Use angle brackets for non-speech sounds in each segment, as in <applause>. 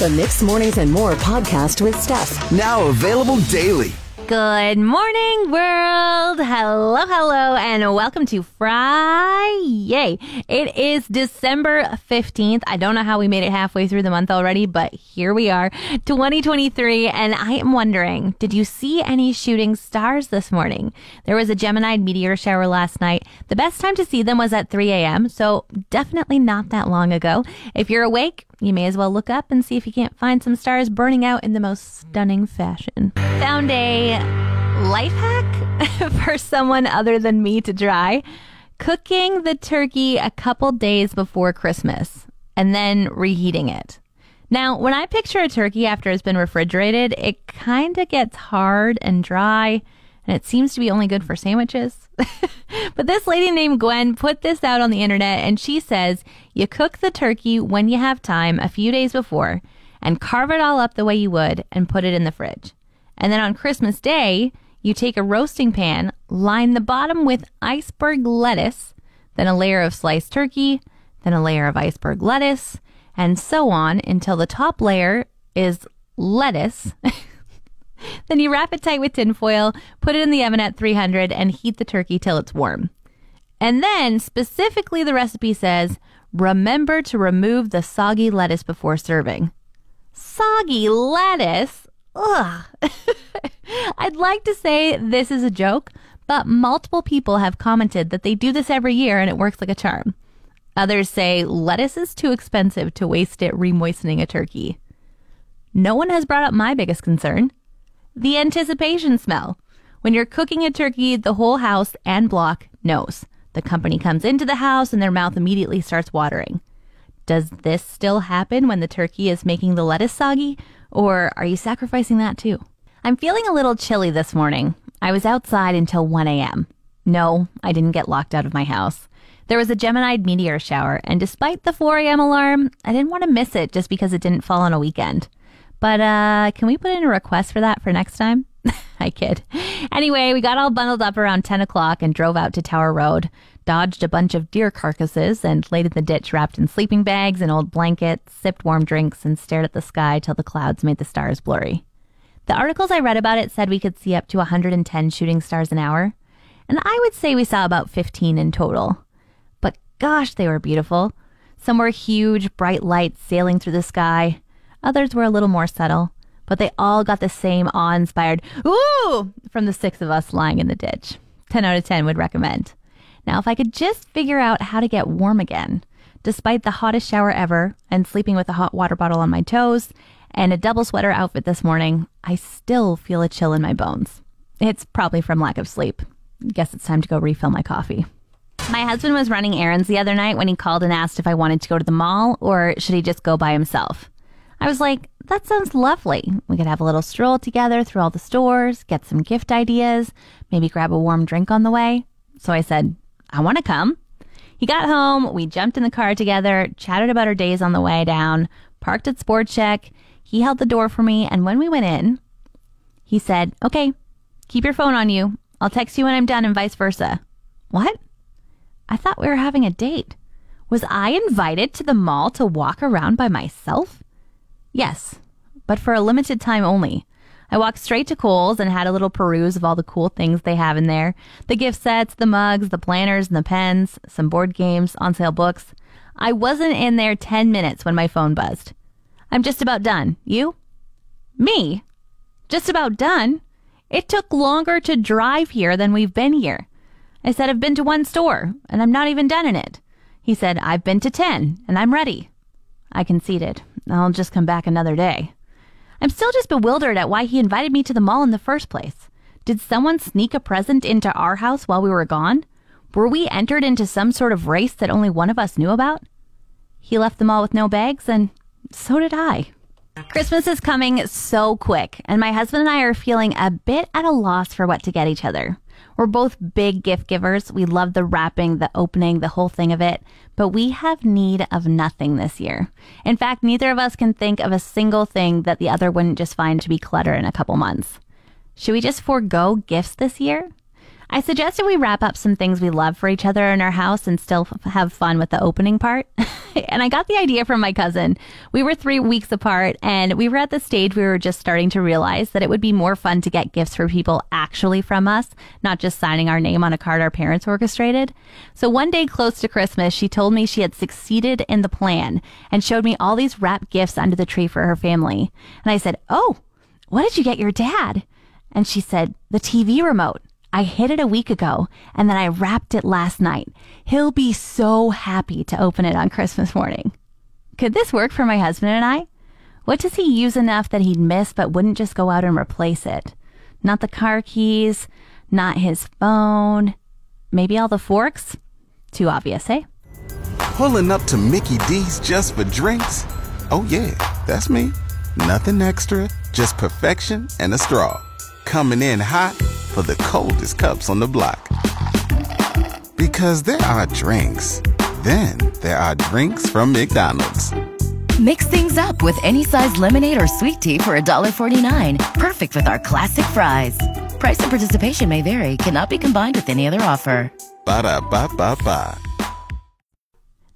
The Mix Mornings and More podcast with Steph. Now available daily. Good morning, world. Hello, hello, and welcome to Friday. It is December 15th. I don't know how we made it halfway through the month already, but here we are, 2023. And I am wondering, did you see any shooting stars this morning? There was a Gemini meteor shower last night. The best time to see them was at 3 a.m., so definitely not that long ago. If you're awake, you may as well look up and see if you can't find some stars burning out in the most stunning fashion. Found a life hack <laughs> for someone other than me to try. Cooking the turkey a couple days before Christmas and then reheating it. Now, when I picture a turkey after it's been refrigerated, it kind of gets hard and dry, and it seems to be only good for sandwiches. <laughs> but this lady named Gwen put this out on the internet, and she says you cook the turkey when you have time a few days before and carve it all up the way you would and put it in the fridge. And then on Christmas Day, you take a roasting pan, line the bottom with iceberg lettuce, then a layer of sliced turkey, then a layer of iceberg lettuce, and so on until the top layer is lettuce. <laughs> then you wrap it tight with tinfoil, put it in the oven at 300, and heat the turkey till it's warm. And then, specifically, the recipe says remember to remove the soggy lettuce before serving. Soggy lettuce? Ugh. <laughs> I'd like to say this is a joke, but multiple people have commented that they do this every year and it works like a charm. Others say lettuce is too expensive to waste it remoistening a turkey. No one has brought up my biggest concern the anticipation smell. When you're cooking a turkey, the whole house and block knows. The company comes into the house and their mouth immediately starts watering. Does this still happen when the turkey is making the lettuce soggy, or are you sacrificing that too? I'm feeling a little chilly this morning. I was outside until 1 a.m. No, I didn't get locked out of my house. There was a Gemini meteor shower, and despite the 4 a.m. alarm, I didn't want to miss it just because it didn't fall on a weekend. But uh, can we put in a request for that for next time? <laughs> I kid. Anyway, we got all bundled up around 10 o'clock and drove out to Tower Road, dodged a bunch of deer carcasses, and laid in the ditch wrapped in sleeping bags and old blankets, sipped warm drinks, and stared at the sky till the clouds made the stars blurry. The articles I read about it said we could see up to 110 shooting stars an hour, and I would say we saw about 15 in total. But gosh, they were beautiful. Some were huge, bright lights sailing through the sky. Others were a little more subtle, but they all got the same awe inspired ooh from the six of us lying in the ditch. 10 out of 10 would recommend. Now, if I could just figure out how to get warm again, despite the hottest shower ever and sleeping with a hot water bottle on my toes and a double sweater outfit this morning, I still feel a chill in my bones. It's probably from lack of sleep. Guess it's time to go refill my coffee. My husband was running errands the other night when he called and asked if I wanted to go to the mall or should he just go by himself. I was like, that sounds lovely. We could have a little stroll together through all the stores, get some gift ideas, maybe grab a warm drink on the way. So I said, I want to come. He got home, we jumped in the car together, chatted about our days on the way down, parked at Sport Chek. He held the door for me, and when we went in, he said, Okay, keep your phone on you. I'll text you when I'm done, and vice versa. What? I thought we were having a date. Was I invited to the mall to walk around by myself? Yes, but for a limited time only. I walked straight to Coles and had a little peruse of all the cool things they have in there the gift sets, the mugs, the planners, and the pens, some board games, on sale books. I wasn't in there 10 minutes when my phone buzzed. I'm just about done. You? Me? Just about done? It took longer to drive here than we've been here. I said, I've been to one store, and I'm not even done in it. He said, I've been to 10, and I'm ready. I conceded. I'll just come back another day. I'm still just bewildered at why he invited me to the mall in the first place. Did someone sneak a present into our house while we were gone? Were we entered into some sort of race that only one of us knew about? He left the mall with no bags, and so did I. Christmas is coming so quick, and my husband and I are feeling a bit at a loss for what to get each other. We're both big gift givers. We love the wrapping, the opening, the whole thing of it, but we have need of nothing this year. In fact, neither of us can think of a single thing that the other wouldn't just find to be clutter in a couple months. Should we just forego gifts this year? I suggested we wrap up some things we love for each other in our house and still f- have fun with the opening part. <laughs> and I got the idea from my cousin. We were three weeks apart and we were at the stage we were just starting to realize that it would be more fun to get gifts for people actually from us, not just signing our name on a card our parents orchestrated. So one day close to Christmas, she told me she had succeeded in the plan and showed me all these wrapped gifts under the tree for her family. And I said, Oh, what did you get your dad? And she said, the TV remote. I hid it a week ago and then I wrapped it last night. He'll be so happy to open it on Christmas morning. Could this work for my husband and I? What does he use enough that he'd miss but wouldn't just go out and replace it? Not the car keys, not his phone, maybe all the forks? Too obvious, eh? Pulling up to Mickey D's just for drinks? Oh, yeah, that's me. Nothing extra, just perfection and a straw. Coming in hot for the coldest cups on the block. Because there are drinks, then there are drinks from McDonald's. Mix things up with any size lemonade or sweet tea for $1.49. Perfect with our classic fries. Price and participation may vary, cannot be combined with any other offer. Ba da ba ba ba.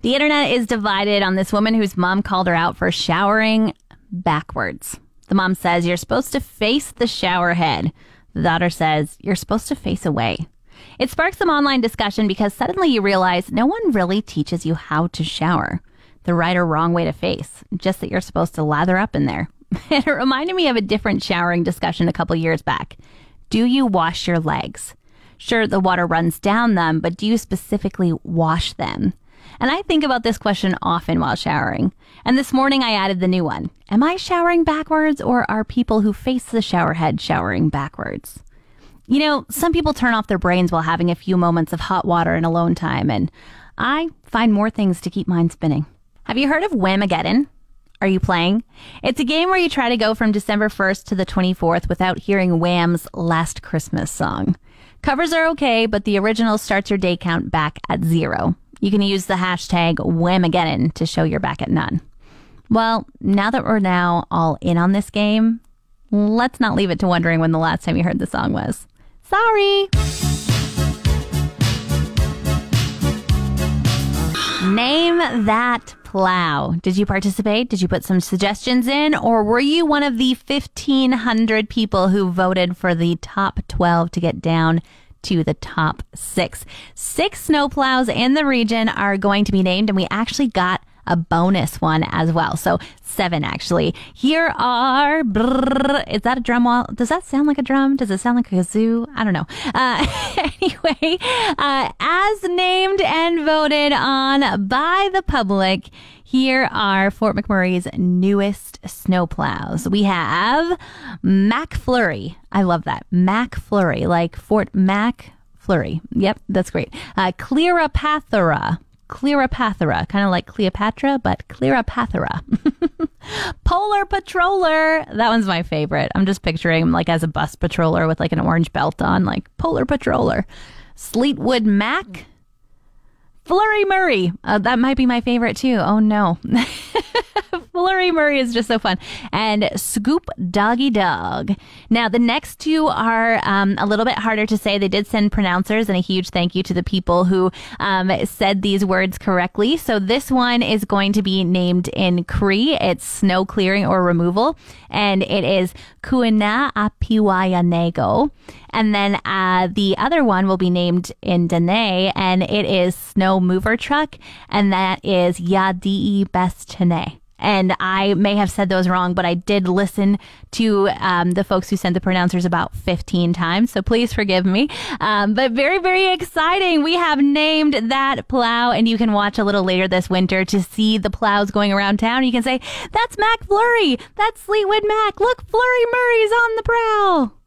The internet is divided on this woman whose mom called her out for showering backwards. The mom says you're supposed to face the shower head. The daughter says you're supposed to face away. It sparks some online discussion because suddenly you realize no one really teaches you how to shower. The right or wrong way to face, just that you're supposed to lather up in there. <laughs> it reminded me of a different showering discussion a couple years back. Do you wash your legs? Sure, the water runs down them, but do you specifically wash them? And I think about this question often while showering. And this morning I added the new one. Am I showering backwards or are people who face the shower head showering backwards? You know, some people turn off their brains while having a few moments of hot water and alone time, and I find more things to keep mine spinning. Have you heard of Whamageddon? Are you playing? It's a game where you try to go from December 1st to the 24th without hearing Wham's Last Christmas song. Covers are okay, but the original starts your day count back at zero. You can use the hashtag Whamageddon to show you're back at none. Well, now that we're now all in on this game, let's not leave it to wondering when the last time you heard the song was. Sorry! Name that plow. Did you participate? Did you put some suggestions in? Or were you one of the 1,500 people who voted for the top 12 to get down to the top six? Six snowplows in the region are going to be named, and we actually got a bonus one as well. So seven actually. Here are. Brrr, is that a drum wall? Does that sound like a drum? Does it sound like a kazoo? I don't know. Uh, <laughs> anyway, uh, as named and voted on by the public. Here are Fort McMurray's newest snowplows. We have Mac Flurry. I love that. Mac Flurry, like Fort Mac Flurry. Yep, that's great. Uh. Clearapathera, kind of like Cleopatra, but Clearapathera. <laughs> Polar Patroller. That one's my favorite. I'm just picturing him like as a bus patroller with like an orange belt on, like Polar Patroller. Sleetwood Mac. Flurry Murray. Uh, that might be my favorite too. Oh no. <laughs> Flurry Murray is just so fun. And Scoop Doggy Dog. Now, the next two are um, a little bit harder to say. They did send pronouncers, and a huge thank you to the people who um, said these words correctly. So, this one is going to be named in Cree. It's snow clearing or removal, and it is Kuina Apiwayanego. And then uh, the other one will be named in Dene, and it is Snow Mover Truck, and that is Yadii Bestene. And I may have said those wrong, but I did listen to um, the folks who sent the pronouncers about 15 times. So please forgive me. Um, but very, very exciting. We have named that plow, and you can watch a little later this winter to see the plows going around town. You can say, That's Mac Flurry. That's Fleetwood Mac. Look, Flurry Murray's on the prowl.